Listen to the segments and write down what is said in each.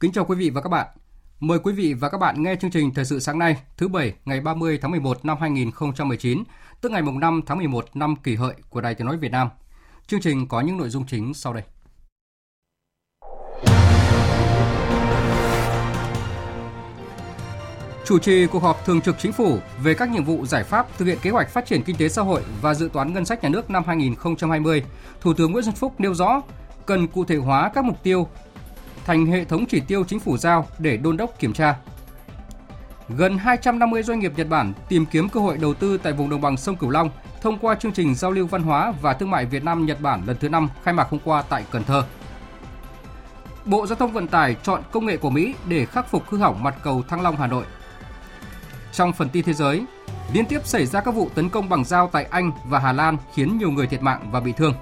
Kính chào quý vị và các bạn. Mời quý vị và các bạn nghe chương trình Thời sự sáng nay, thứ Bảy, ngày 30 tháng 11 năm 2019, tức ngày mùng 5 tháng 11 năm kỷ hợi của Đài Tiếng Nói Việt Nam. Chương trình có những nội dung chính sau đây. Chủ trì cuộc họp thường trực chính phủ về các nhiệm vụ giải pháp thực hiện kế hoạch phát triển kinh tế xã hội và dự toán ngân sách nhà nước năm 2020, Thủ tướng Nguyễn Xuân Phúc nêu rõ cần cụ thể hóa các mục tiêu thành hệ thống chỉ tiêu chính phủ giao để đôn đốc kiểm tra. Gần 250 doanh nghiệp Nhật Bản tìm kiếm cơ hội đầu tư tại vùng đồng bằng sông Cửu Long thông qua chương trình giao lưu văn hóa và thương mại Việt Nam Nhật Bản lần thứ 5 khai mạc hôm qua tại Cần Thơ. Bộ Giao thông Vận tải chọn công nghệ của Mỹ để khắc phục hư hỏng mặt cầu Thăng Long Hà Nội. Trong phần tin thế giới, liên tiếp xảy ra các vụ tấn công bằng dao tại Anh và Hà Lan khiến nhiều người thiệt mạng và bị thương.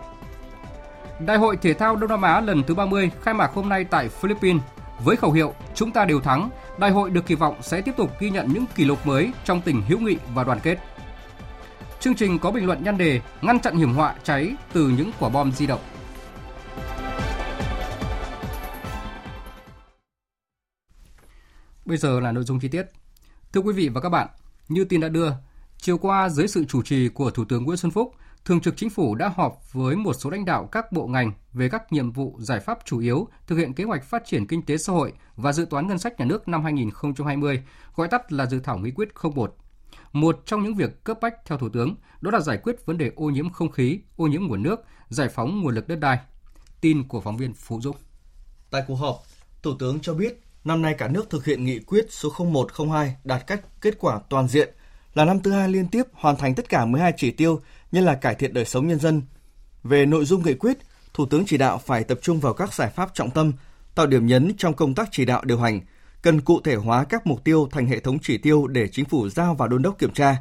Đại hội thể thao Đông Nam Á lần thứ 30 khai mạc hôm nay tại Philippines với khẩu hiệu Chúng ta đều thắng. Đại hội được kỳ vọng sẽ tiếp tục ghi nhận những kỷ lục mới trong tình hữu nghị và đoàn kết. Chương trình có bình luận nhan đề ngăn chặn hiểm họa cháy từ những quả bom di động. Bây giờ là nội dung chi tiết. Thưa quý vị và các bạn, như tin đã đưa, chiều qua dưới sự chủ trì của Thủ tướng Nguyễn Xuân Phúc, Thường trực Chính phủ đã họp với một số lãnh đạo các bộ ngành về các nhiệm vụ giải pháp chủ yếu thực hiện kế hoạch phát triển kinh tế xã hội và dự toán ngân sách nhà nước năm 2020, gọi tắt là dự thảo nghị quyết 01. Một trong những việc cấp bách theo Thủ tướng đó là giải quyết vấn đề ô nhiễm không khí, ô nhiễm nguồn nước, giải phóng nguồn lực đất đai. Tin của phóng viên Phú Dũng. Tại cuộc họp, Thủ tướng cho biết năm nay cả nước thực hiện nghị quyết số 0102 đạt các kết quả toàn diện là năm thứ hai liên tiếp hoàn thành tất cả 12 chỉ tiêu như là cải thiện đời sống nhân dân. Về nội dung nghị quyết, Thủ tướng chỉ đạo phải tập trung vào các giải pháp trọng tâm, tạo điểm nhấn trong công tác chỉ đạo điều hành, cần cụ thể hóa các mục tiêu thành hệ thống chỉ tiêu để chính phủ giao và đôn đốc kiểm tra.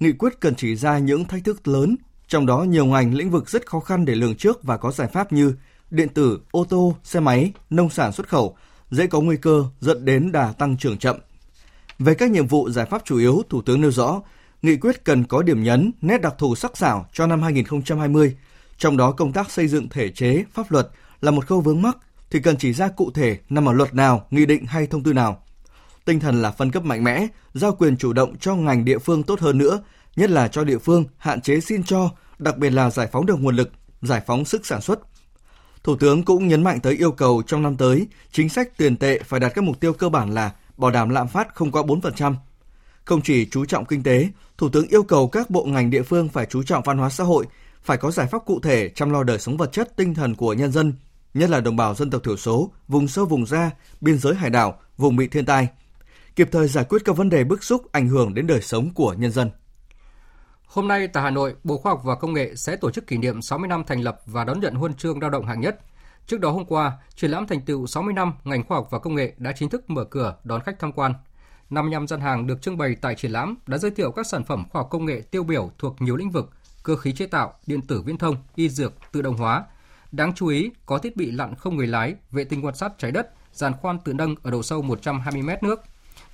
Nghị quyết cần chỉ ra những thách thức lớn, trong đó nhiều ngành lĩnh vực rất khó khăn để lường trước và có giải pháp như điện tử, ô tô, xe máy, nông sản xuất khẩu, dễ có nguy cơ dẫn đến đà tăng trưởng chậm. Về các nhiệm vụ giải pháp chủ yếu, Thủ tướng nêu rõ, nghị quyết cần có điểm nhấn, nét đặc thù sắc sảo cho năm 2020, trong đó công tác xây dựng thể chế, pháp luật là một khâu vướng mắc thì cần chỉ ra cụ thể nằm ở luật nào, nghị định hay thông tư nào. Tinh thần là phân cấp mạnh mẽ, giao quyền chủ động cho ngành địa phương tốt hơn nữa, nhất là cho địa phương hạn chế xin cho, đặc biệt là giải phóng được nguồn lực, giải phóng sức sản xuất. Thủ tướng cũng nhấn mạnh tới yêu cầu trong năm tới, chính sách tiền tệ phải đạt các mục tiêu cơ bản là bảo đảm lạm phát không quá 4%. Không chỉ chú trọng kinh tế, Thủ tướng yêu cầu các bộ ngành địa phương phải chú trọng văn hóa xã hội, phải có giải pháp cụ thể chăm lo đời sống vật chất tinh thần của nhân dân, nhất là đồng bào dân tộc thiểu số, vùng sâu vùng xa, biên giới hải đảo, vùng bị thiên tai, kịp thời giải quyết các vấn đề bức xúc ảnh hưởng đến đời sống của nhân dân. Hôm nay tại Hà Nội, Bộ Khoa học và Công nghệ sẽ tổ chức kỷ niệm 60 năm thành lập và đón nhận huân chương lao động hạng nhất. Trước đó hôm qua, triển lãm thành tựu 60 năm ngành khoa học và công nghệ đã chính thức mở cửa đón khách tham quan. 55 gian hàng được trưng bày tại triển lãm đã giới thiệu các sản phẩm khoa học công nghệ tiêu biểu thuộc nhiều lĩnh vực, cơ khí chế tạo, điện tử viễn thông, y dược, tự động hóa. Đáng chú ý, có thiết bị lặn không người lái, vệ tinh quan sát trái đất, giàn khoan tự nâng ở độ sâu 120 mét nước.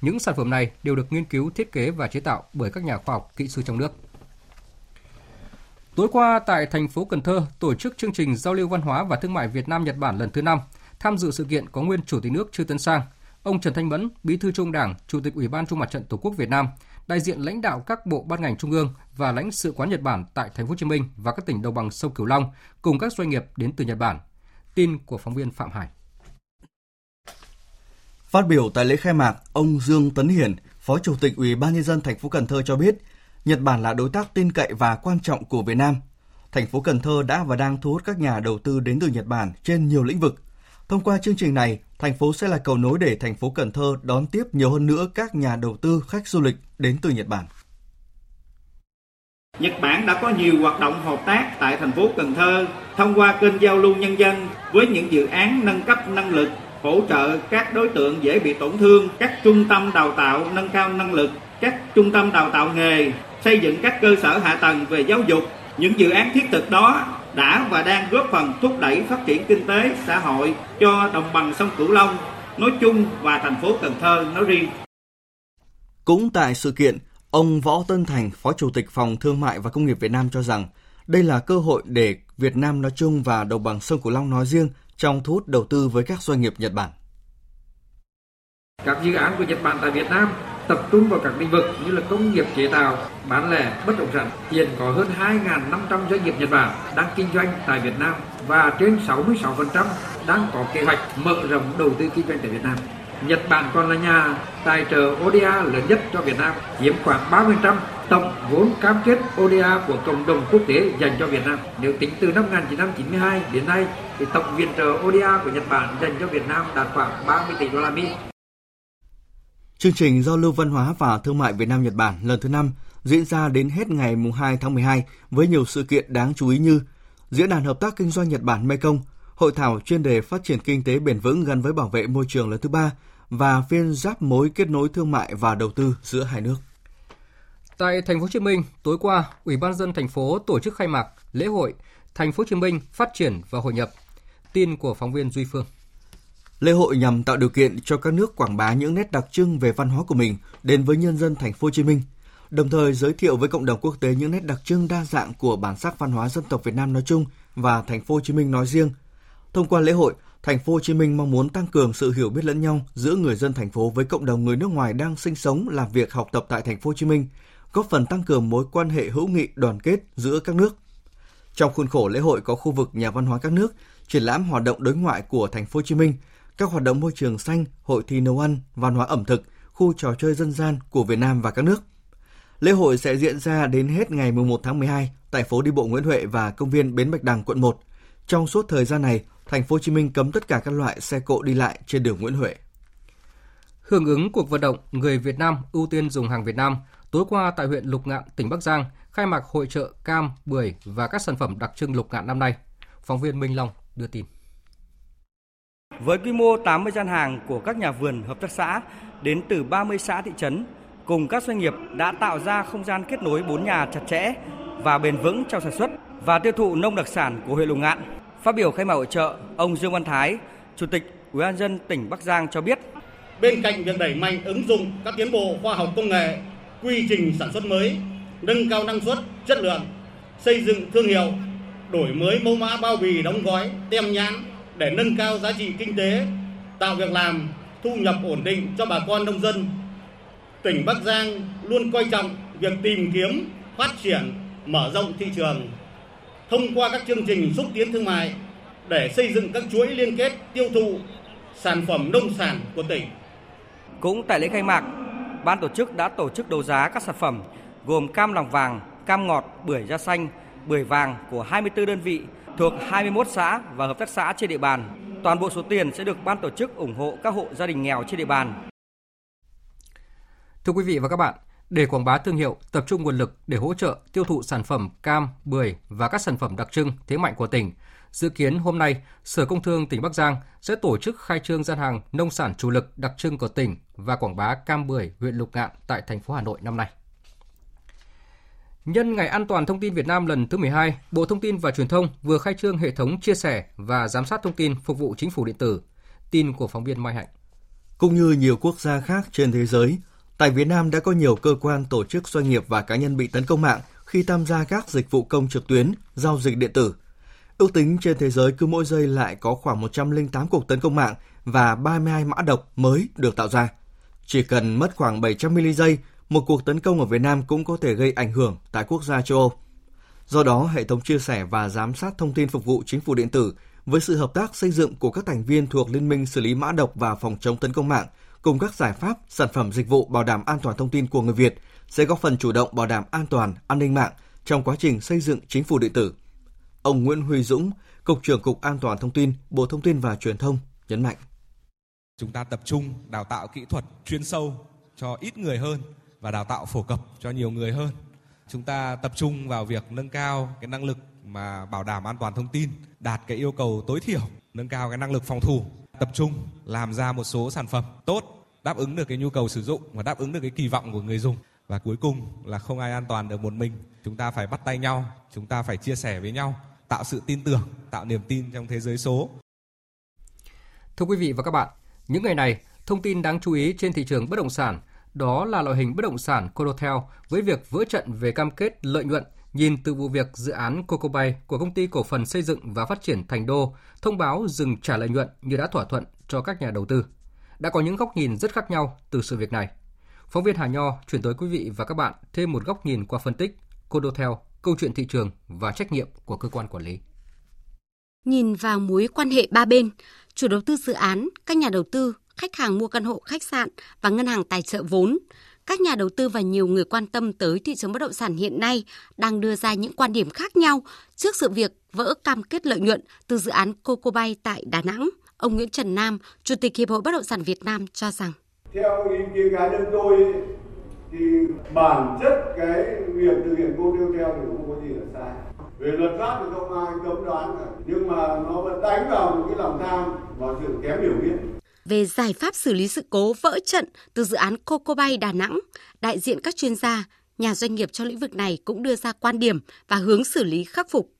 Những sản phẩm này đều được nghiên cứu, thiết kế và chế tạo bởi các nhà khoa học kỹ sư trong nước. Tối qua tại thành phố Cần Thơ tổ chức chương trình giao lưu văn hóa và thương mại Việt Nam Nhật Bản lần thứ 5. Tham dự sự kiện có nguyên Chủ tịch nước Trư Tấn Sang, ông Trần Thanh Mẫn, Bí thư Trung Đảng, Chủ tịch Ủy ban Trung mặt trận Tổ quốc Việt Nam, đại diện lãnh đạo các bộ ban ngành trung ương và lãnh sự quán Nhật Bản tại thành phố Hồ Chí Minh và các tỉnh đồng bằng sông Cửu Long cùng các doanh nghiệp đến từ Nhật Bản. Tin của phóng viên Phạm Hải. Phát biểu tại lễ khai mạc, ông Dương Tấn Hiển, Phó Chủ tịch Ủy ban nhân dân thành phố Cần Thơ cho biết, Nhật Bản là đối tác tin cậy và quan trọng của Việt Nam. thành phố Cần Thơ đã và đang thu hút các nhà đầu tư đến từ Nhật Bản trên nhiều lĩnh vực. Thông qua chương trình này, thành phố sẽ là cầu nối để thành phố Cần Thơ đón tiếp nhiều hơn nữa các nhà đầu tư khách du lịch đến từ Nhật Bản. Nhật Bản đã có nhiều hoạt động hợp tác tại thành phố Cần Thơ thông qua kênh giao lưu nhân dân với những dự án nâng cấp năng lực, hỗ trợ các đối tượng dễ bị tổn thương, các trung tâm đào tạo nâng cao năng lực, các trung tâm đào tạo nghề, xây dựng các cơ sở hạ tầng về giáo dục. Những dự án thiết thực đó đã và đang góp phần thúc đẩy phát triển kinh tế, xã hội cho đồng bằng sông Cửu Long nói chung và thành phố Cần Thơ nói riêng. Cũng tại sự kiện, ông Võ Tân Thành, Phó Chủ tịch Phòng Thương mại và Công nghiệp Việt Nam cho rằng đây là cơ hội để Việt Nam nói chung và đồng bằng sông Cửu Long nói riêng trong thu hút đầu tư với các doanh nghiệp Nhật Bản. Các dự án của Nhật Bản tại Việt Nam tập trung vào các lĩnh vực như là công nghiệp chế tạo, bán lẻ, bất động sản. Hiện có hơn 2.500 doanh nghiệp Nhật Bản đang kinh doanh tại Việt Nam và trên 66% đang có kế hoạch mở rộng đầu tư kinh doanh tại Việt Nam. Nhật Bản còn là nhà tài trợ ODA lớn nhất cho Việt Nam, chiếm khoảng 30% tổng vốn cam kết ODA của cộng đồng quốc tế dành cho Việt Nam. Nếu tính từ năm 1992 đến nay, thì tổng viện trợ ODA của Nhật Bản dành cho Việt Nam đạt khoảng 30 tỷ đô la Mỹ. Chương trình giao lưu văn hóa và thương mại Việt Nam Nhật Bản lần thứ 5 diễn ra đến hết ngày 2 tháng 12 với nhiều sự kiện đáng chú ý như Diễn đàn hợp tác kinh doanh Nhật Bản Mekong, hội thảo chuyên đề phát triển kinh tế bền vững gắn với bảo vệ môi trường lần thứ ba và phiên giáp mối kết nối thương mại và đầu tư giữa hai nước. Tại thành phố Hồ Chí Minh, tối qua, Ủy ban dân thành phố tổ chức khai mạc lễ hội Thành phố Hồ Chí Minh phát triển và hội nhập. Tin của phóng viên Duy Phương. Lễ hội nhằm tạo điều kiện cho các nước quảng bá những nét đặc trưng về văn hóa của mình đến với nhân dân thành phố Hồ Chí Minh, đồng thời giới thiệu với cộng đồng quốc tế những nét đặc trưng đa dạng của bản sắc văn hóa dân tộc Việt Nam nói chung và thành phố Hồ Chí Minh nói riêng. Thông qua lễ hội, thành phố Hồ Chí Minh mong muốn tăng cường sự hiểu biết lẫn nhau giữa người dân thành phố với cộng đồng người nước ngoài đang sinh sống, làm việc, học tập tại thành phố Hồ Chí Minh, góp phần tăng cường mối quan hệ hữu nghị đoàn kết giữa các nước. Trong khuôn khổ lễ hội có khu vực nhà văn hóa các nước, triển lãm hoạt động đối ngoại của thành phố Hồ Chí Minh, các hoạt động môi trường xanh, hội thi nấu ăn, văn hóa ẩm thực, khu trò chơi dân gian của Việt Nam và các nước. Lễ hội sẽ diễn ra đến hết ngày 11 tháng 12 tại phố đi bộ Nguyễn Huệ và công viên Bến Bạch Đằng, quận 1. Trong suốt thời gian này, thành phố Hồ Chí Minh cấm tất cả các loại xe cộ đi lại trên đường Nguyễn Huệ. Hưởng ứng cuộc vận động người Việt Nam ưu tiên dùng hàng Việt Nam, tối qua tại huyện Lục Ngạn, tỉnh Bắc Giang, khai mạc hội trợ cam, bưởi và các sản phẩm đặc trưng Lục Ngạn năm nay. Phóng viên Minh Long đưa tin. Với quy mô 80 gian hàng của các nhà vườn hợp tác xã đến từ 30 xã thị trấn cùng các doanh nghiệp đã tạo ra không gian kết nối bốn nhà chặt chẽ và bền vững trong sản xuất và tiêu thụ nông đặc sản của huyện Lục Ngạn. Phát biểu khai mạc hội trợ, ông Dương Văn Thái, Chủ tịch Ủy ban dân tỉnh Bắc Giang cho biết, bên cạnh việc đẩy mạnh ứng dụng các tiến bộ khoa học công nghệ, quy trình sản xuất mới, nâng cao năng suất, chất lượng, xây dựng thương hiệu, đổi mới mẫu mã bao bì đóng gói, tem nhãn để nâng cao giá trị kinh tế, tạo việc làm, thu nhập ổn định cho bà con nông dân. Tỉnh Bắc Giang luôn coi trọng việc tìm kiếm, phát triển, mở rộng thị trường thông qua các chương trình xúc tiến thương mại để xây dựng các chuỗi liên kết tiêu thụ sản phẩm nông sản của tỉnh. Cũng tại lễ khai mạc, ban tổ chức đã tổ chức đấu giá các sản phẩm gồm cam lòng vàng, cam ngọt, bưởi da xanh, bưởi vàng của 24 đơn vị thuộc 21 xã và hợp tác xã trên địa bàn. Toàn bộ số tiền sẽ được ban tổ chức ủng hộ các hộ gia đình nghèo trên địa bàn. Thưa quý vị và các bạn, để quảng bá thương hiệu, tập trung nguồn lực để hỗ trợ tiêu thụ sản phẩm cam, bưởi và các sản phẩm đặc trưng thế mạnh của tỉnh. Dự kiến hôm nay, Sở Công Thương tỉnh Bắc Giang sẽ tổ chức khai trương gian hàng nông sản chủ lực đặc trưng của tỉnh và quảng bá cam bưởi huyện Lục Ngạn tại thành phố Hà Nội năm nay. Nhân ngày an toàn thông tin Việt Nam lần thứ 12, Bộ Thông tin và Truyền thông vừa khai trương hệ thống chia sẻ và giám sát thông tin phục vụ chính phủ điện tử. Tin của phóng viên Mai Hạnh. Cũng như nhiều quốc gia khác trên thế giới, tại Việt Nam đã có nhiều cơ quan, tổ chức, doanh nghiệp và cá nhân bị tấn công mạng khi tham gia các dịch vụ công trực tuyến, giao dịch điện tử. Ước tính trên thế giới cứ mỗi giây lại có khoảng 108 cuộc tấn công mạng và 32 mã độc mới được tạo ra. Chỉ cần mất khoảng 700 mili giây một cuộc tấn công ở Việt Nam cũng có thể gây ảnh hưởng tại quốc gia châu Âu. Do đó, hệ thống chia sẻ và giám sát thông tin phục vụ chính phủ điện tử với sự hợp tác xây dựng của các thành viên thuộc Liên minh xử lý mã độc và phòng chống tấn công mạng cùng các giải pháp, sản phẩm dịch vụ bảo đảm an toàn thông tin của người Việt sẽ góp phần chủ động bảo đảm an toàn, an ninh mạng trong quá trình xây dựng chính phủ điện tử. Ông Nguyễn Huy Dũng, Cục trưởng Cục An toàn Thông tin, Bộ Thông tin và Truyền thông nhấn mạnh. Chúng ta tập trung đào tạo kỹ thuật chuyên sâu cho ít người hơn và đào tạo phổ cập cho nhiều người hơn. Chúng ta tập trung vào việc nâng cao cái năng lực mà bảo đảm an toàn thông tin, đạt cái yêu cầu tối thiểu, nâng cao cái năng lực phòng thủ, tập trung làm ra một số sản phẩm tốt, đáp ứng được cái nhu cầu sử dụng và đáp ứng được cái kỳ vọng của người dùng. Và cuối cùng là không ai an toàn được một mình. Chúng ta phải bắt tay nhau, chúng ta phải chia sẻ với nhau, tạo sự tin tưởng, tạo niềm tin trong thế giới số. Thưa quý vị và các bạn, những ngày này, thông tin đáng chú ý trên thị trường bất động sản đó là loại hình bất động sản Codotel với việc vỡ trận về cam kết lợi nhuận nhìn từ vụ việc dự án Coco Bay của công ty cổ phần xây dựng và phát triển Thành Đô thông báo dừng trả lợi nhuận như đã thỏa thuận cho các nhà đầu tư. Đã có những góc nhìn rất khác nhau từ sự việc này. Phóng viên Hà Nho chuyển tới quý vị và các bạn thêm một góc nhìn qua phân tích Codotel, câu chuyện thị trường và trách nhiệm của cơ quan quản lý. Nhìn vào mối quan hệ ba bên, chủ đầu tư dự án, các nhà đầu tư, khách hàng mua căn hộ, khách sạn và ngân hàng tài trợ vốn, các nhà đầu tư và nhiều người quan tâm tới thị trường bất động sản hiện nay đang đưa ra những quan điểm khác nhau trước sự việc vỡ cam kết lợi nhuận từ dự án Coco Bay tại Đà Nẵng. Ông Nguyễn Trần Nam, Chủ tịch Hiệp hội Bất động sản Việt Nam cho rằng Theo ý kiến cá nhân tôi thì bản chất cái việc thực hiện cô tiêu theo thì không có gì là sai. Về luật pháp thì không ai cấm đoán cả. Nhưng mà nó vẫn đánh vào một cái lòng tham và sự kém hiểu biết về giải pháp xử lý sự cố vỡ trận từ dự án Coco Bay Đà Nẵng, đại diện các chuyên gia, nhà doanh nghiệp trong lĩnh vực này cũng đưa ra quan điểm và hướng xử lý khắc phục.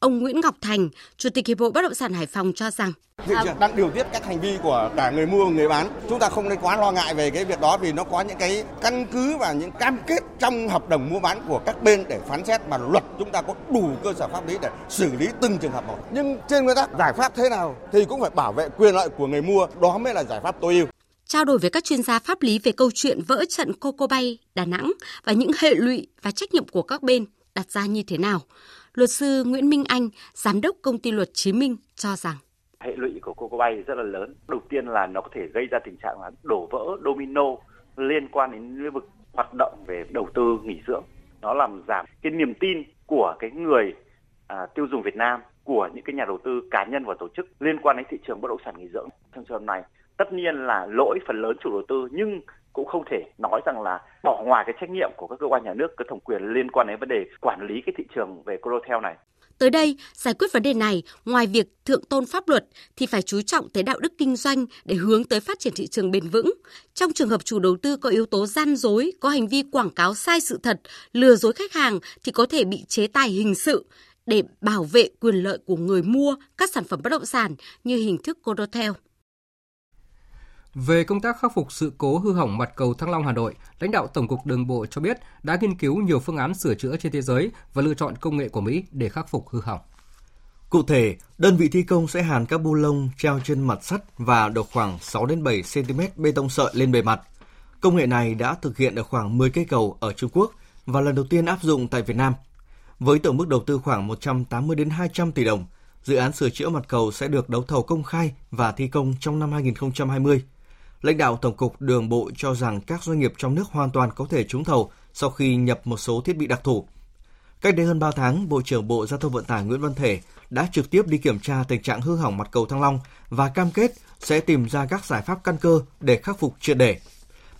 Ông Nguyễn Ngọc Thành, Chủ tịch Hiệp hội Bất động sản Hải Phòng cho rằng thị trường đang điều tiết các hành vi của cả người mua và người bán. Chúng ta không nên quá lo ngại về cái việc đó vì nó có những cái căn cứ và những cam kết trong hợp đồng mua bán của các bên để phán xét mà luật chúng ta có đủ cơ sở pháp lý để xử lý từng trường hợp một. Nhưng trên nguyên tắc giải pháp thế nào thì cũng phải bảo vệ quyền lợi của người mua, đó mới là giải pháp tối ưu trao đổi với các chuyên gia pháp lý về câu chuyện vỡ trận Coco Bay Đà Nẵng và những hệ lụy và trách nhiệm của các bên đặt ra như thế nào. Luật sư Nguyễn Minh Anh, giám đốc công ty luật Chí Minh cho rằng hệ lụy của Coco Bay rất là lớn. Đầu tiên là nó có thể gây ra tình trạng là đổ vỡ domino liên quan đến lĩnh vực hoạt động về đầu tư nghỉ dưỡng. Nó làm giảm cái niềm tin của cái người à, tiêu dùng Việt Nam của những cái nhà đầu tư cá nhân và tổ chức liên quan đến thị trường bất động sản nghỉ dưỡng. Trong trường hợp này, tất nhiên là lỗi phần lớn chủ đầu tư nhưng cũng không thể nói rằng là bỏ ngoài cái trách nhiệm của các cơ quan nhà nước có thẩm quyền liên quan đến vấn đề quản lý cái thị trường về Corotel này. Tới đây, giải quyết vấn đề này, ngoài việc thượng tôn pháp luật thì phải chú trọng tới đạo đức kinh doanh để hướng tới phát triển thị trường bền vững. Trong trường hợp chủ đầu tư có yếu tố gian dối, có hành vi quảng cáo sai sự thật, lừa dối khách hàng thì có thể bị chế tài hình sự để bảo vệ quyền lợi của người mua các sản phẩm bất động sản như hình thức Corotel. Về công tác khắc phục sự cố hư hỏng mặt cầu Thăng Long Hà Nội, lãnh đạo Tổng cục Đường bộ cho biết đã nghiên cứu nhiều phương án sửa chữa trên thế giới và lựa chọn công nghệ của Mỹ để khắc phục hư hỏng. Cụ thể, đơn vị thi công sẽ hàn các bu lông treo trên mặt sắt và độ khoảng 6 đến 7 cm bê tông sợi lên bề mặt. Công nghệ này đã thực hiện ở khoảng 10 cây cầu ở Trung Quốc và lần đầu tiên áp dụng tại Việt Nam. Với tổng mức đầu tư khoảng 180 đến 200 tỷ đồng, dự án sửa chữa mặt cầu sẽ được đấu thầu công khai và thi công trong năm 2020. Lãnh đạo Tổng cục Đường bộ cho rằng các doanh nghiệp trong nước hoàn toàn có thể trúng thầu sau khi nhập một số thiết bị đặc thù. Cách đây hơn 3 tháng, Bộ trưởng Bộ Giao thông Vận tải Nguyễn Văn Thể đã trực tiếp đi kiểm tra tình trạng hư hỏng mặt cầu Thăng Long và cam kết sẽ tìm ra các giải pháp căn cơ để khắc phục triệt để.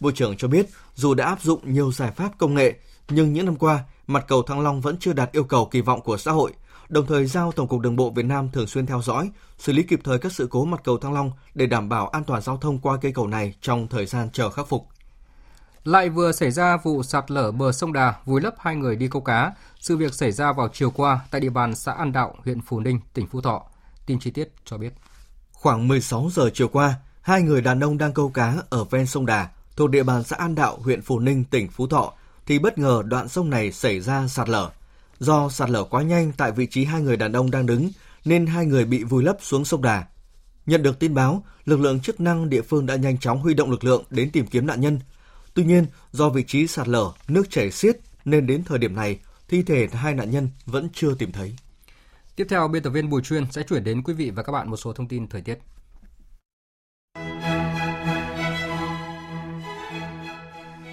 Bộ trưởng cho biết, dù đã áp dụng nhiều giải pháp công nghệ, nhưng những năm qua, mặt cầu Thăng Long vẫn chưa đạt yêu cầu kỳ vọng của xã hội đồng thời giao Tổng cục Đường bộ Việt Nam thường xuyên theo dõi, xử lý kịp thời các sự cố mặt cầu Thăng Long để đảm bảo an toàn giao thông qua cây cầu này trong thời gian chờ khắc phục. Lại vừa xảy ra vụ sạt lở bờ sông Đà vùi lấp hai người đi câu cá. Sự việc xảy ra vào chiều qua tại địa bàn xã An Đạo, huyện Phú Ninh, tỉnh Phú Thọ. Tin chi tiết cho biết. Khoảng 16 giờ chiều qua, hai người đàn ông đang câu cá ở ven sông Đà thuộc địa bàn xã An Đạo, huyện Phú Ninh, tỉnh Phú Thọ thì bất ngờ đoạn sông này xảy ra sạt lở. Do sạt lở quá nhanh tại vị trí hai người đàn ông đang đứng, nên hai người bị vùi lấp xuống sông Đà. Nhận được tin báo, lực lượng chức năng địa phương đã nhanh chóng huy động lực lượng đến tìm kiếm nạn nhân. Tuy nhiên, do vị trí sạt lở, nước chảy xiết nên đến thời điểm này, thi thể hai nạn nhân vẫn chưa tìm thấy. Tiếp theo, biên tập viên Bùi Chuyên sẽ chuyển đến quý vị và các bạn một số thông tin thời tiết.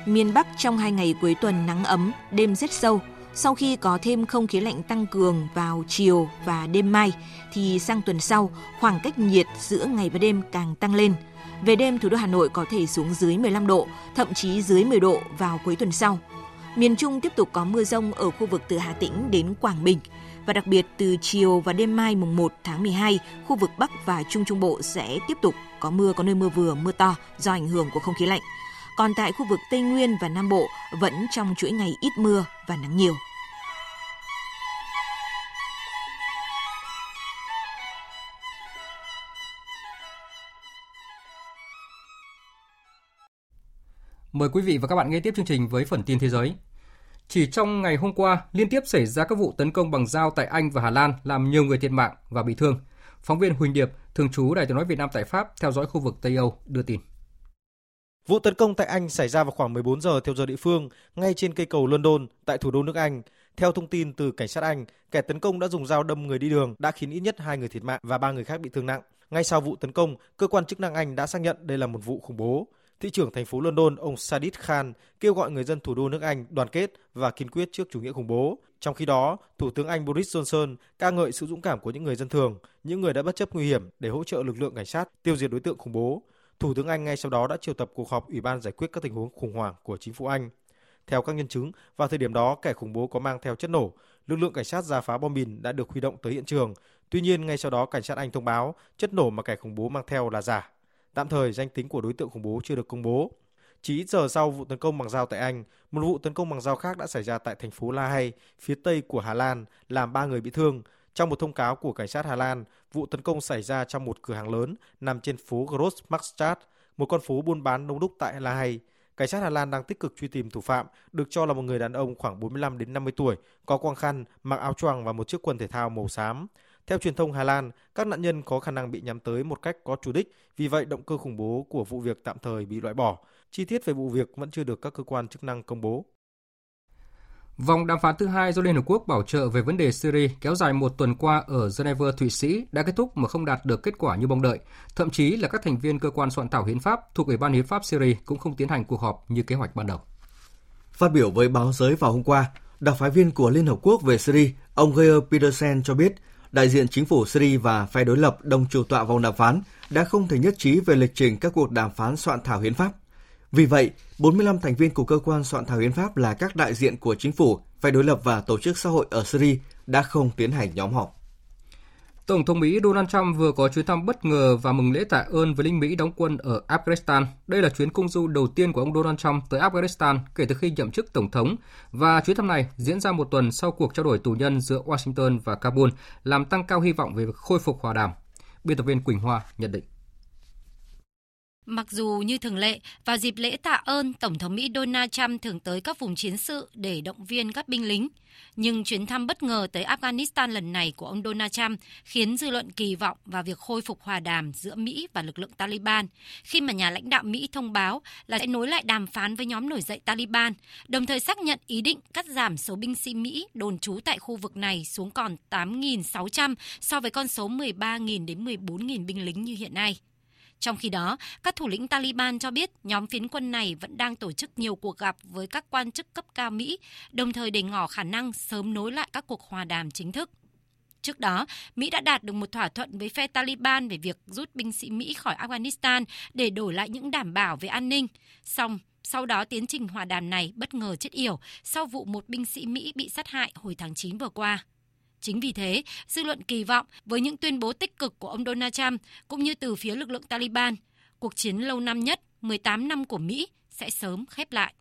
Miền Bắc trong hai ngày cuối tuần nắng ấm, đêm rất sâu, sau khi có thêm không khí lạnh tăng cường vào chiều và đêm mai, thì sang tuần sau, khoảng cách nhiệt giữa ngày và đêm càng tăng lên. Về đêm, thủ đô Hà Nội có thể xuống dưới 15 độ, thậm chí dưới 10 độ vào cuối tuần sau. Miền Trung tiếp tục có mưa rông ở khu vực từ Hà Tĩnh đến Quảng Bình. Và đặc biệt từ chiều và đêm mai mùng 1 tháng 12, khu vực Bắc và Trung Trung Bộ sẽ tiếp tục có mưa có nơi mưa vừa, mưa to do ảnh hưởng của không khí lạnh. Còn tại khu vực Tây Nguyên và Nam Bộ vẫn trong chuỗi ngày ít mưa và nắng nhiều. Mời quý vị và các bạn nghe tiếp chương trình với phần tin thế giới. Chỉ trong ngày hôm qua, liên tiếp xảy ra các vụ tấn công bằng dao tại Anh và Hà Lan làm nhiều người thiệt mạng và bị thương. Phóng viên Huỳnh Điệp, thường trú Đài tiếng nói Việt Nam tại Pháp, theo dõi khu vực Tây Âu, đưa tin. Vụ tấn công tại Anh xảy ra vào khoảng 14 giờ theo giờ địa phương, ngay trên cây cầu London, tại thủ đô nước Anh. Theo thông tin từ cảnh sát Anh, kẻ tấn công đã dùng dao đâm người đi đường, đã khiến ít nhất hai người thiệt mạng và ba người khác bị thương nặng. Ngay sau vụ tấn công, cơ quan chức năng Anh đã xác nhận đây là một vụ khủng bố. Thị trưởng thành phố London ông Sadid Khan kêu gọi người dân thủ đô nước Anh đoàn kết và kiên quyết trước chủ nghĩa khủng bố. Trong khi đó, Thủ tướng Anh Boris Johnson ca ngợi sự dũng cảm của những người dân thường, những người đã bất chấp nguy hiểm để hỗ trợ lực lượng cảnh sát tiêu diệt đối tượng khủng bố. Thủ tướng Anh ngay sau đó đã triệu tập cuộc họp Ủy ban giải quyết các tình huống khủng hoảng của chính phủ Anh. Theo các nhân chứng, vào thời điểm đó kẻ khủng bố có mang theo chất nổ, lực lượng cảnh sát ra phá bom mìn đã được huy động tới hiện trường. Tuy nhiên, ngay sau đó cảnh sát Anh thông báo chất nổ mà kẻ khủng bố mang theo là giả. Tạm thời danh tính của đối tượng khủng bố chưa được công bố. Chỉ ít giờ sau vụ tấn công bằng dao tại Anh, một vụ tấn công bằng dao khác đã xảy ra tại thành phố La Hay, phía tây của Hà Lan, làm ba người bị thương. Trong một thông cáo của cảnh sát Hà Lan, vụ tấn công xảy ra trong một cửa hàng lớn nằm trên phố Grossmarktstraat, một con phố buôn bán đông đúc tại La Hay. Cảnh sát Hà Lan đang tích cực truy tìm thủ phạm, được cho là một người đàn ông khoảng 45 đến 50 tuổi, có quang khăn, mặc áo choàng và một chiếc quần thể thao màu xám. Theo truyền thông Hà Lan, các nạn nhân có khả năng bị nhắm tới một cách có chủ đích, vì vậy động cơ khủng bố của vụ việc tạm thời bị loại bỏ. Chi tiết về vụ việc vẫn chưa được các cơ quan chức năng công bố. Vòng đàm phán thứ hai do Liên Hợp Quốc bảo trợ về vấn đề Syria kéo dài một tuần qua ở Geneva, Thụy Sĩ đã kết thúc mà không đạt được kết quả như mong đợi. Thậm chí là các thành viên cơ quan soạn thảo hiến pháp thuộc Ủy ban Hiến pháp Syria cũng không tiến hành cuộc họp như kế hoạch ban đầu. Phát biểu với báo giới vào hôm qua, đặc phái viên của Liên Hợp Quốc về Syria, ông Geir Petersen cho biết đại diện chính phủ Syria và phe đối lập đồng chủ tọa vòng đàm phán đã không thể nhất trí về lịch trình các cuộc đàm phán soạn thảo hiến pháp. Vì vậy, 45 thành viên của cơ quan soạn thảo hiến pháp là các đại diện của chính phủ, phe đối lập và tổ chức xã hội ở Syria đã không tiến hành nhóm họp. Tổng thống Mỹ Donald Trump vừa có chuyến thăm bất ngờ và mừng lễ tạ ơn với lính Mỹ đóng quân ở Afghanistan. Đây là chuyến công du đầu tiên của ông Donald Trump tới Afghanistan kể từ khi nhậm chức tổng thống và chuyến thăm này diễn ra một tuần sau cuộc trao đổi tù nhân giữa Washington và Kabul, làm tăng cao hy vọng về khôi phục hòa đàm. Biên tập viên Quỳnh Hoa nhận định. Mặc dù như thường lệ, vào dịp lễ tạ ơn, Tổng thống Mỹ Donald Trump thường tới các vùng chiến sự để động viên các binh lính. Nhưng chuyến thăm bất ngờ tới Afghanistan lần này của ông Donald Trump khiến dư luận kỳ vọng vào việc khôi phục hòa đàm giữa Mỹ và lực lượng Taliban, khi mà nhà lãnh đạo Mỹ thông báo là sẽ nối lại đàm phán với nhóm nổi dậy Taliban, đồng thời xác nhận ý định cắt giảm số binh sĩ Mỹ đồn trú tại khu vực này xuống còn 8.600 so với con số 13.000 đến 14.000 binh lính như hiện nay. Trong khi đó, các thủ lĩnh Taliban cho biết nhóm phiến quân này vẫn đang tổ chức nhiều cuộc gặp với các quan chức cấp cao Mỹ, đồng thời để ngỏ khả năng sớm nối lại các cuộc hòa đàm chính thức. Trước đó, Mỹ đã đạt được một thỏa thuận với phe Taliban về việc rút binh sĩ Mỹ khỏi Afghanistan để đổi lại những đảm bảo về an ninh. Song, sau đó tiến trình hòa đàm này bất ngờ chết yểu sau vụ một binh sĩ Mỹ bị sát hại hồi tháng 9 vừa qua. Chính vì thế, dư luận kỳ vọng với những tuyên bố tích cực của ông Donald Trump cũng như từ phía lực lượng Taliban, cuộc chiến lâu năm nhất 18 năm của Mỹ sẽ sớm khép lại.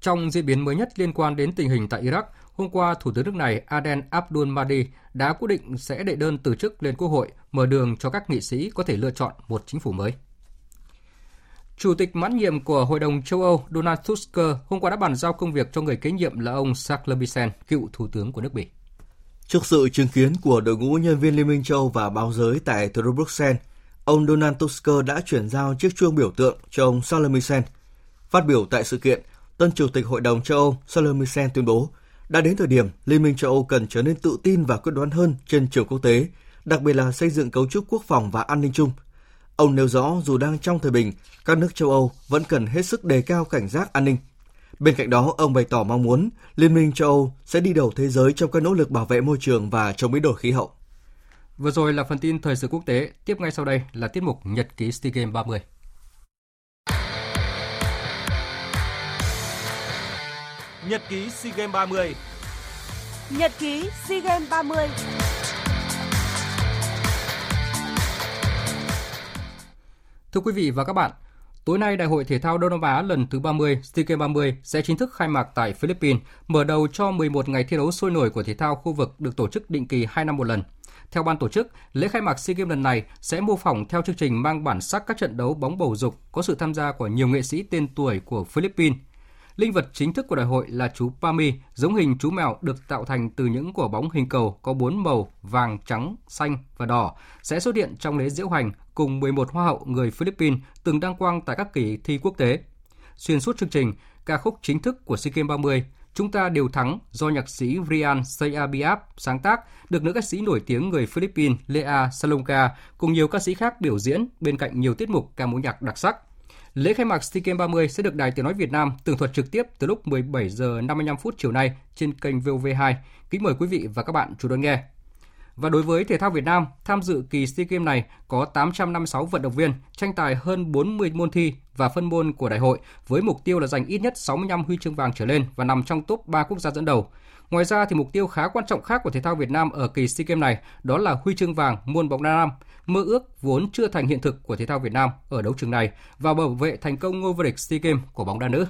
Trong diễn biến mới nhất liên quan đến tình hình tại Iraq, hôm qua Thủ tướng nước này Aden Abdul Mahdi đã quyết định sẽ đệ đơn từ chức lên Quốc hội, mở đường cho các nghị sĩ có thể lựa chọn một chính phủ mới. Chủ tịch mãn nhiệm của Hội đồng châu Âu Donald Tusk hôm qua đã bàn giao công việc cho người kế nhiệm là ông Charles Michel, cựu thủ tướng của nước Bỉ. Trước sự chứng kiến của đội ngũ nhân viên Liên minh châu và báo giới tại thủ đô Bruxelles, ông Donald Tusk đã chuyển giao chiếc chuông biểu tượng cho ông Charles Michel. Phát biểu tại sự kiện, tân chủ tịch Hội đồng châu Âu Charles Michel tuyên bố đã đến thời điểm Liên minh châu Âu cần trở nên tự tin và quyết đoán hơn trên trường quốc tế, đặc biệt là xây dựng cấu trúc quốc phòng và an ninh chung. Ông nêu rõ dù đang trong thời bình, các nước châu Âu vẫn cần hết sức đề cao cảnh giác an ninh. Bên cạnh đó, ông bày tỏ mong muốn Liên minh châu Âu sẽ đi đầu thế giới trong các nỗ lực bảo vệ môi trường và chống biến đổi khí hậu. Vừa rồi là phần tin thời sự quốc tế, tiếp ngay sau đây là tiết mục Nhật ký SEA Games 30. Nhật ký SEA Games 30 Nhật ký SEA Games 30 Thưa quý vị và các bạn, tối nay Đại hội Thể thao Đông Nam Á lần thứ 30 SEA Games 30 sẽ chính thức khai mạc tại Philippines, mở đầu cho 11 ngày thi đấu sôi nổi của thể thao khu vực được tổ chức định kỳ 2 năm một lần. Theo ban tổ chức, lễ khai mạc SEA Games lần này sẽ mô phỏng theo chương trình mang bản sắc các trận đấu bóng bầu dục có sự tham gia của nhiều nghệ sĩ tên tuổi của Philippines. Linh vật chính thức của đại hội là chú Pami, giống hình chú mèo được tạo thành từ những quả bóng hình cầu có 4 màu vàng, trắng, xanh và đỏ, sẽ xuất hiện trong lễ diễu hành cùng 11 hoa hậu người Philippines từng đăng quang tại các kỳ thi quốc tế. Xuyên suốt chương trình, ca khúc chính thức của SEA Games 30 Chúng ta đều thắng do nhạc sĩ Rian Sayabiab sáng tác, được nữ ca sĩ nổi tiếng người Philippines Lea Salonga cùng nhiều ca sĩ khác biểu diễn bên cạnh nhiều tiết mục ca mối nhạc đặc sắc. Lễ khai mạc SEA Games 30 sẽ được Đài Tiếng nói Việt Nam tường thuật trực tiếp từ lúc 17 giờ 55 phút chiều nay trên kênh VOV2. Kính mời quý vị và các bạn chú đón nghe. Và đối với thể thao Việt Nam, tham dự kỳ SEA Games này có 856 vận động viên, tranh tài hơn 40 môn thi và phân môn của đại hội với mục tiêu là giành ít nhất 65 huy chương vàng trở lên và nằm trong top 3 quốc gia dẫn đầu. Ngoài ra thì mục tiêu khá quan trọng khác của thể thao Việt Nam ở kỳ SEA Games này đó là huy chương vàng môn bóng đá nam, mơ ước vốn chưa thành hiện thực của thể thao Việt Nam ở đấu trường này và bảo vệ thành công ngôi vô địch SEA Games của bóng đá nữ.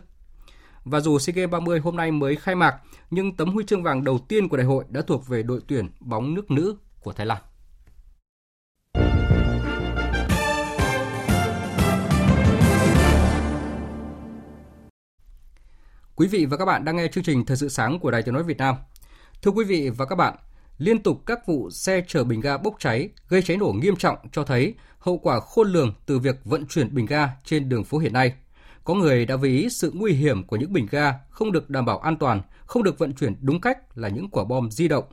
Và dù SEA Games 30 hôm nay mới khai mạc, nhưng tấm huy chương vàng đầu tiên của đại hội đã thuộc về đội tuyển bóng nước nữ của Thái Lan. Quý vị và các bạn đang nghe chương trình Thời sự sáng của Đài Tiếng nói Việt Nam. Thưa quý vị và các bạn, liên tục các vụ xe chở bình ga bốc cháy gây cháy nổ nghiêm trọng cho thấy hậu quả khôn lường từ việc vận chuyển bình ga trên đường phố hiện nay. Có người đã ví ý sự nguy hiểm của những bình ga không được đảm bảo an toàn, không được vận chuyển đúng cách là những quả bom di động.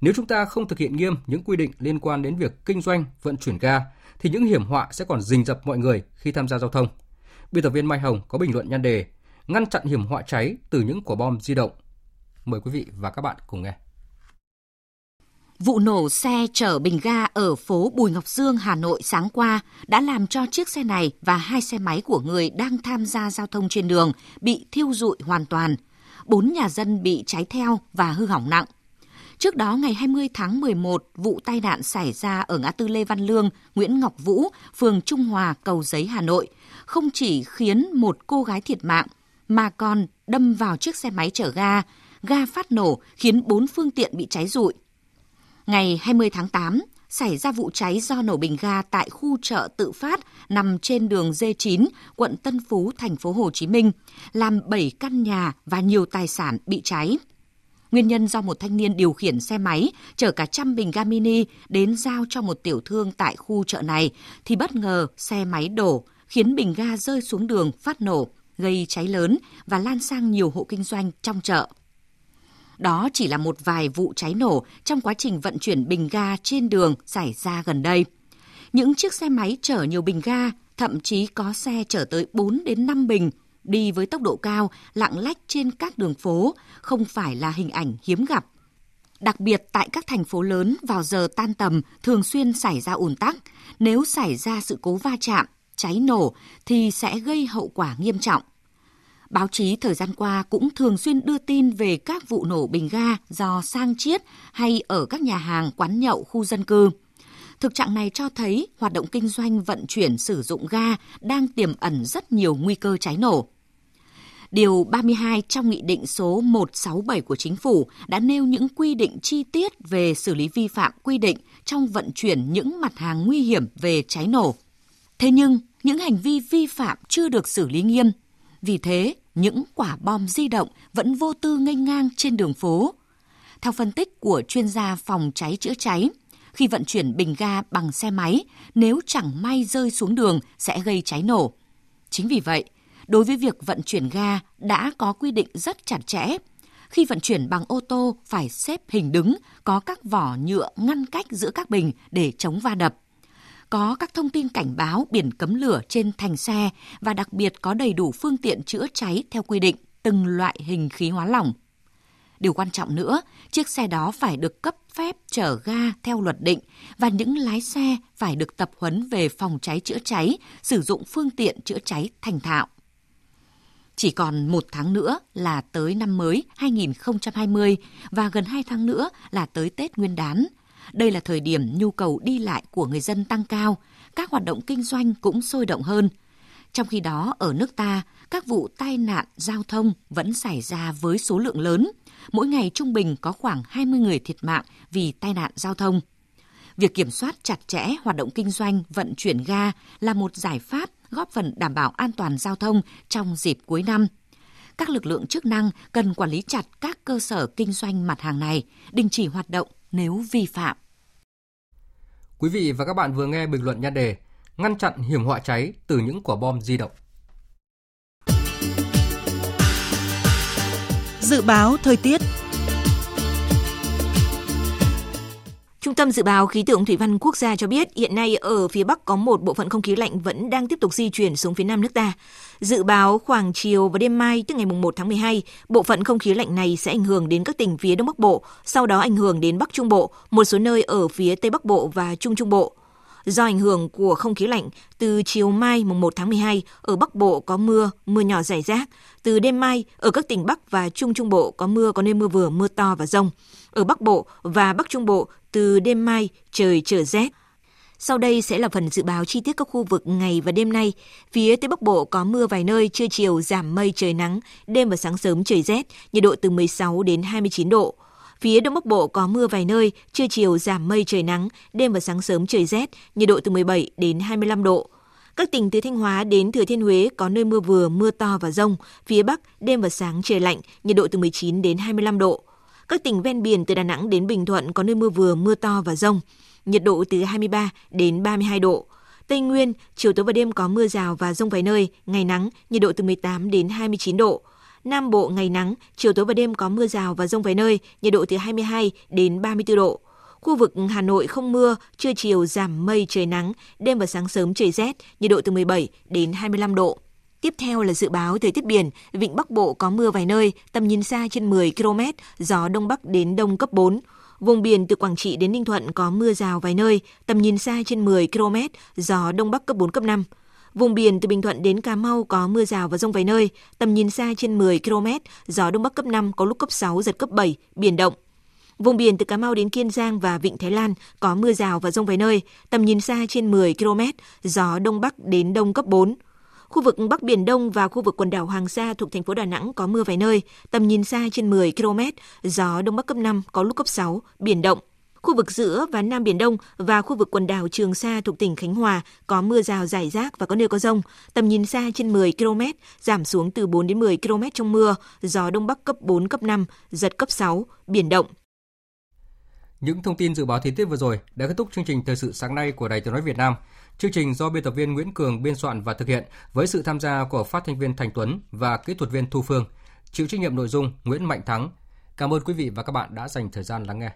Nếu chúng ta không thực hiện nghiêm những quy định liên quan đến việc kinh doanh, vận chuyển ga, thì những hiểm họa sẽ còn rình rập mọi người khi tham gia giao thông. Biên tập viên Mai Hồng có bình luận nhan đề ngăn chặn hiểm họa cháy từ những quả bom di động. Mời quý vị và các bạn cùng nghe. Vụ nổ xe chở bình ga ở phố Bùi Ngọc Dương, Hà Nội sáng qua đã làm cho chiếc xe này và hai xe máy của người đang tham gia giao thông trên đường bị thiêu rụi hoàn toàn. Bốn nhà dân bị cháy theo và hư hỏng nặng. Trước đó, ngày 20 tháng 11, vụ tai nạn xảy ra ở ngã tư Lê Văn Lương, Nguyễn Ngọc Vũ, phường Trung Hòa, Cầu Giấy, Hà Nội, không chỉ khiến một cô gái thiệt mạng, mà còn đâm vào chiếc xe máy chở ga, ga phát nổ khiến bốn phương tiện bị cháy rụi. Ngày 20 tháng 8, xảy ra vụ cháy do nổ bình ga tại khu chợ tự phát nằm trên đường D9, quận Tân Phú, thành phố Hồ Chí Minh, làm 7 căn nhà và nhiều tài sản bị cháy. Nguyên nhân do một thanh niên điều khiển xe máy chở cả trăm bình ga mini đến giao cho một tiểu thương tại khu chợ này thì bất ngờ xe máy đổ, khiến bình ga rơi xuống đường phát nổ, gây cháy lớn và lan sang nhiều hộ kinh doanh trong chợ. Đó chỉ là một vài vụ cháy nổ trong quá trình vận chuyển bình ga trên đường xảy ra gần đây. Những chiếc xe máy chở nhiều bình ga, thậm chí có xe chở tới 4 đến 5 bình, đi với tốc độ cao, lạng lách trên các đường phố, không phải là hình ảnh hiếm gặp. Đặc biệt tại các thành phố lớn vào giờ tan tầm thường xuyên xảy ra ùn tắc. Nếu xảy ra sự cố va chạm, cháy nổ thì sẽ gây hậu quả nghiêm trọng. Báo chí thời gian qua cũng thường xuyên đưa tin về các vụ nổ bình ga do sang chiết hay ở các nhà hàng, quán nhậu, khu dân cư. Thực trạng này cho thấy hoạt động kinh doanh vận chuyển sử dụng ga đang tiềm ẩn rất nhiều nguy cơ cháy nổ. Điều 32 trong Nghị định số 167 của Chính phủ đã nêu những quy định chi tiết về xử lý vi phạm quy định trong vận chuyển những mặt hàng nguy hiểm về cháy nổ. Thế nhưng, những hành vi vi phạm chưa được xử lý nghiêm. Vì thế, những quả bom di động vẫn vô tư nghênh ngang trên đường phố. Theo phân tích của chuyên gia phòng cháy chữa cháy, khi vận chuyển bình ga bằng xe máy, nếu chẳng may rơi xuống đường sẽ gây cháy nổ. Chính vì vậy, đối với việc vận chuyển ga đã có quy định rất chặt chẽ. Khi vận chuyển bằng ô tô phải xếp hình đứng, có các vỏ nhựa ngăn cách giữa các bình để chống va đập có các thông tin cảnh báo biển cấm lửa trên thành xe và đặc biệt có đầy đủ phương tiện chữa cháy theo quy định. từng loại hình khí hóa lỏng. Điều quan trọng nữa, chiếc xe đó phải được cấp phép chở ga theo luật định và những lái xe phải được tập huấn về phòng cháy chữa cháy, sử dụng phương tiện chữa cháy thành thạo. Chỉ còn một tháng nữa là tới năm mới 2020 và gần hai tháng nữa là tới Tết Nguyên đán. Đây là thời điểm nhu cầu đi lại của người dân tăng cao, các hoạt động kinh doanh cũng sôi động hơn. Trong khi đó, ở nước ta, các vụ tai nạn giao thông vẫn xảy ra với số lượng lớn. Mỗi ngày trung bình có khoảng 20 người thiệt mạng vì tai nạn giao thông. Việc kiểm soát chặt chẽ hoạt động kinh doanh vận chuyển ga là một giải pháp góp phần đảm bảo an toàn giao thông trong dịp cuối năm. Các lực lượng chức năng cần quản lý chặt các cơ sở kinh doanh mặt hàng này, đình chỉ hoạt động nếu vi phạm. Quý vị và các bạn vừa nghe bình luận nhan đề Ngăn chặn hiểm họa cháy từ những quả bom di động. Dự báo thời tiết Trung tâm Dự báo Khí tượng Thủy văn Quốc gia cho biết hiện nay ở phía Bắc có một bộ phận không khí lạnh vẫn đang tiếp tục di chuyển xuống phía Nam nước ta. Dự báo khoảng chiều và đêm mai tức ngày 1 tháng 12, bộ phận không khí lạnh này sẽ ảnh hưởng đến các tỉnh phía Đông Bắc Bộ, sau đó ảnh hưởng đến Bắc Trung Bộ, một số nơi ở phía Tây Bắc Bộ và Trung Trung Bộ. Do ảnh hưởng của không khí lạnh, từ chiều mai mùng 1 tháng 12, ở Bắc Bộ có mưa, mưa nhỏ rải rác. Từ đêm mai, ở các tỉnh Bắc và Trung Trung Bộ có mưa có nơi mưa vừa, mưa to và rông. Ở Bắc Bộ và Bắc Trung Bộ, từ đêm mai, trời trở rét. Sau đây sẽ là phần dự báo chi tiết các khu vực ngày và đêm nay. Phía Tây Bắc Bộ có mưa vài nơi, trưa chiều giảm mây trời nắng, đêm và sáng sớm trời rét, nhiệt độ từ 16 đến 29 độ. Phía Đông Bắc Bộ có mưa vài nơi, trưa chiều giảm mây trời nắng, đêm và sáng sớm trời rét, nhiệt độ từ 17 đến 25 độ. Các tỉnh từ Thanh Hóa đến Thừa Thiên Huế có nơi mưa vừa, mưa to và rông. Phía Bắc, đêm và sáng trời lạnh, nhiệt độ từ 19 đến 25 độ. Các tỉnh ven biển từ Đà Nẵng đến Bình Thuận có nơi mưa vừa, mưa to và rông. Nhiệt độ từ 23 đến 32 độ. Tây Nguyên, chiều tối và đêm có mưa rào và rông vài nơi, ngày nắng, nhiệt độ từ 18 đến 29 độ. Nam Bộ ngày nắng, chiều tối và đêm có mưa rào và rông vài nơi, nhiệt độ từ 22 đến 34 độ. Khu vực Hà Nội không mưa, trưa chiều giảm mây trời nắng, đêm và sáng sớm trời rét, nhiệt độ từ 17 đến 25 độ. Tiếp theo là dự báo thời tiết biển, vịnh Bắc Bộ có mưa vài nơi, tầm nhìn xa trên 10 km, gió đông bắc đến đông cấp 4. Vùng biển từ Quảng Trị đến Ninh Thuận có mưa rào vài nơi, tầm nhìn xa trên 10 km, gió đông bắc cấp 4 cấp 5. Vùng biển từ Bình Thuận đến Cà Mau có mưa rào và rông vài nơi, tầm nhìn xa trên 10 km, gió đông bắc cấp 5 có lúc cấp 6 giật cấp 7, biển động. Vùng biển từ Cà Mau đến Kiên Giang và Vịnh Thái Lan có mưa rào và rông vài nơi, tầm nhìn xa trên 10 km, gió đông bắc đến đông cấp 4. Khu vực Bắc Biển Đông và khu vực quần đảo Hoàng Sa thuộc thành phố Đà Nẵng có mưa vài nơi, tầm nhìn xa trên 10 km, gió Đông Bắc cấp 5, có lúc cấp 6, biển động. Khu vực giữa và Nam Biển Đông và khu vực quần đảo Trường Sa thuộc tỉnh Khánh Hòa có mưa rào rải rác và có nơi có rông. Tầm nhìn xa trên 10 km, giảm xuống từ 4 đến 10 km trong mưa, gió Đông Bắc cấp 4, cấp 5, giật cấp 6, biển động. Những thông tin dự báo thời tiết vừa rồi đã kết thúc chương trình thời sự sáng nay của Đài Tiếng nói Việt Nam. Chương trình do biên tập viên Nguyễn Cường biên soạn và thực hiện với sự tham gia của phát thanh viên Thành Tuấn và kỹ thuật viên Thu Phương. Chịu trách nhiệm nội dung Nguyễn Mạnh Thắng. Cảm ơn quý vị và các bạn đã dành thời gian lắng nghe.